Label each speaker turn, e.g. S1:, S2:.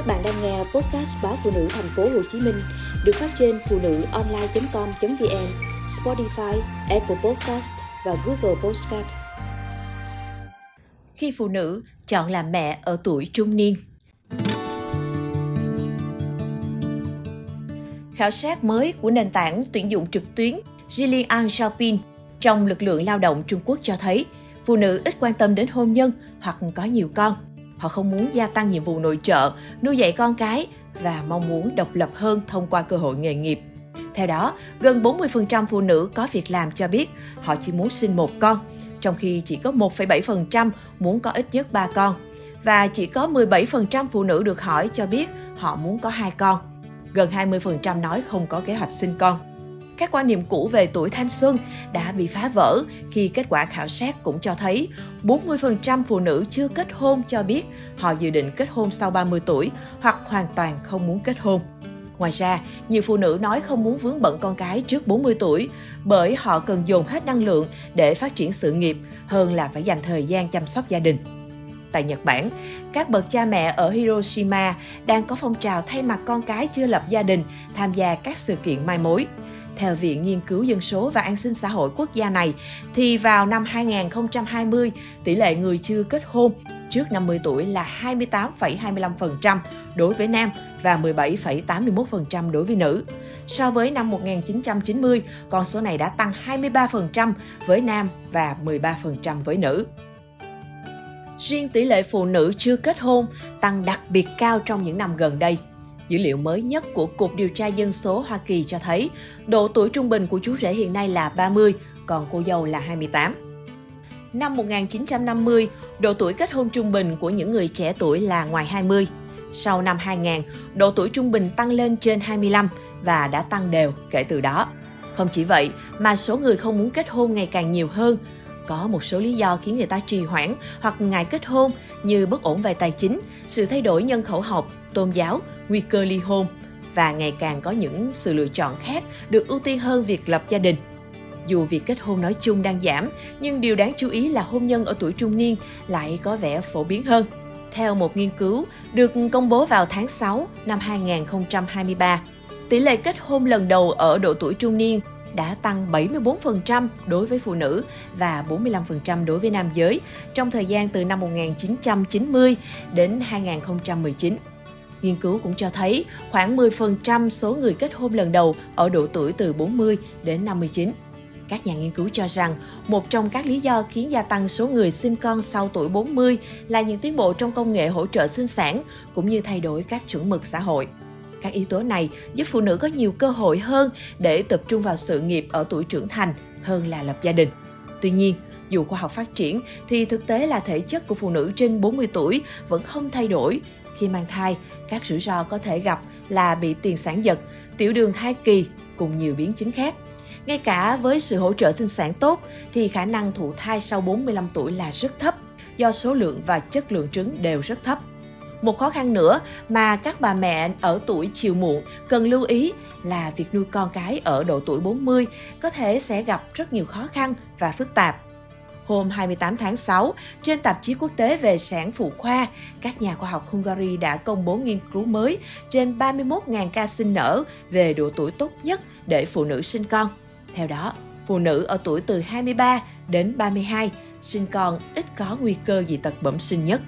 S1: Các bạn đang nghe podcast báo phụ nữ thành phố Hồ Chí Minh được phát trên phụ nữ online.com.vn, Spotify, Apple Podcast và Google Podcast. Khi phụ nữ chọn làm mẹ ở tuổi trung niên. Khảo sát mới của nền tảng tuyển dụng trực tuyến Jillian Shopping trong lực lượng lao động Trung Quốc cho thấy phụ nữ ít quan tâm đến hôn nhân hoặc có nhiều con – Họ không muốn gia tăng nhiệm vụ nội trợ, nuôi dạy con cái và mong muốn độc lập hơn thông qua cơ hội nghề nghiệp. Theo đó, gần 40% phụ nữ có việc làm cho biết họ chỉ muốn sinh một con, trong khi chỉ có 1,7% muốn có ít nhất 3 con. Và chỉ có 17% phụ nữ được hỏi cho biết họ muốn có hai con. Gần 20% nói không có kế hoạch sinh con các quan niệm cũ về tuổi thanh xuân đã bị phá vỡ khi kết quả khảo sát cũng cho thấy 40% phụ nữ chưa kết hôn cho biết họ dự định kết hôn sau 30 tuổi hoặc hoàn toàn không muốn kết hôn. Ngoài ra, nhiều phụ nữ nói không muốn vướng bận con cái trước 40 tuổi bởi họ cần dồn hết năng lượng để phát triển sự nghiệp hơn là phải dành thời gian chăm sóc gia đình. Tại Nhật Bản, các bậc cha mẹ ở Hiroshima đang có phong trào thay mặt con cái chưa lập gia đình tham gia các sự kiện mai mối. Theo Viện Nghiên cứu Dân số và An sinh xã hội quốc gia này, thì vào năm 2020, tỷ lệ người chưa kết hôn trước 50 tuổi là 28,25% đối với nam và 17,81% đối với nữ. So với năm 1990, con số này đã tăng 23% với nam và 13% với nữ. Riêng tỷ lệ phụ nữ chưa kết hôn tăng đặc biệt cao trong những năm gần đây – Dữ liệu mới nhất của Cục Điều tra Dân số Hoa Kỳ cho thấy độ tuổi trung bình của chú rể hiện nay là 30, còn cô dâu là 28. Năm 1950, độ tuổi kết hôn trung bình của những người trẻ tuổi là ngoài 20. Sau năm 2000, độ tuổi trung bình tăng lên trên 25 và đã tăng đều kể từ đó. Không chỉ vậy, mà số người không muốn kết hôn ngày càng nhiều hơn. Có một số lý do khiến người ta trì hoãn hoặc ngại kết hôn như bất ổn về tài chính, sự thay đổi nhân khẩu học, tôn giáo, nguy cơ ly hôn và ngày càng có những sự lựa chọn khác được ưu tiên hơn việc lập gia đình. Dù việc kết hôn nói chung đang giảm, nhưng điều đáng chú ý là hôn nhân ở tuổi trung niên lại có vẻ phổ biến hơn. Theo một nghiên cứu được công bố vào tháng 6 năm 2023, tỷ lệ kết hôn lần đầu ở độ tuổi trung niên đã tăng 74% đối với phụ nữ và 45% đối với nam giới trong thời gian từ năm 1990 đến 2019. Nghiên cứu cũng cho thấy khoảng 10% số người kết hôn lần đầu ở độ tuổi từ 40 đến 59. Các nhà nghiên cứu cho rằng một trong các lý do khiến gia tăng số người sinh con sau tuổi 40 là những tiến bộ trong công nghệ hỗ trợ sinh sản cũng như thay đổi các chuẩn mực xã hội. Các yếu tố này giúp phụ nữ có nhiều cơ hội hơn để tập trung vào sự nghiệp ở tuổi trưởng thành hơn là lập gia đình. Tuy nhiên, dù khoa học phát triển thì thực tế là thể chất của phụ nữ trên 40 tuổi vẫn không thay đổi khi mang thai, các rủi ro có thể gặp là bị tiền sản giật, tiểu đường thai kỳ cùng nhiều biến chứng khác. Ngay cả với sự hỗ trợ sinh sản tốt thì khả năng thụ thai sau 45 tuổi là rất thấp do số lượng và chất lượng trứng đều rất thấp. Một khó khăn nữa mà các bà mẹ ở tuổi chiều muộn cần lưu ý là việc nuôi con cái ở độ tuổi 40 có thể sẽ gặp rất nhiều khó khăn và phức tạp Hôm 28 tháng 6, trên tạp chí quốc tế về sản phụ khoa, các nhà khoa học Hungary đã công bố nghiên cứu mới trên 31.000 ca sinh nở về độ tuổi tốt nhất để phụ nữ sinh con. Theo đó, phụ nữ ở tuổi từ 23 đến 32 sinh con ít có nguy cơ dị tật bẩm sinh nhất.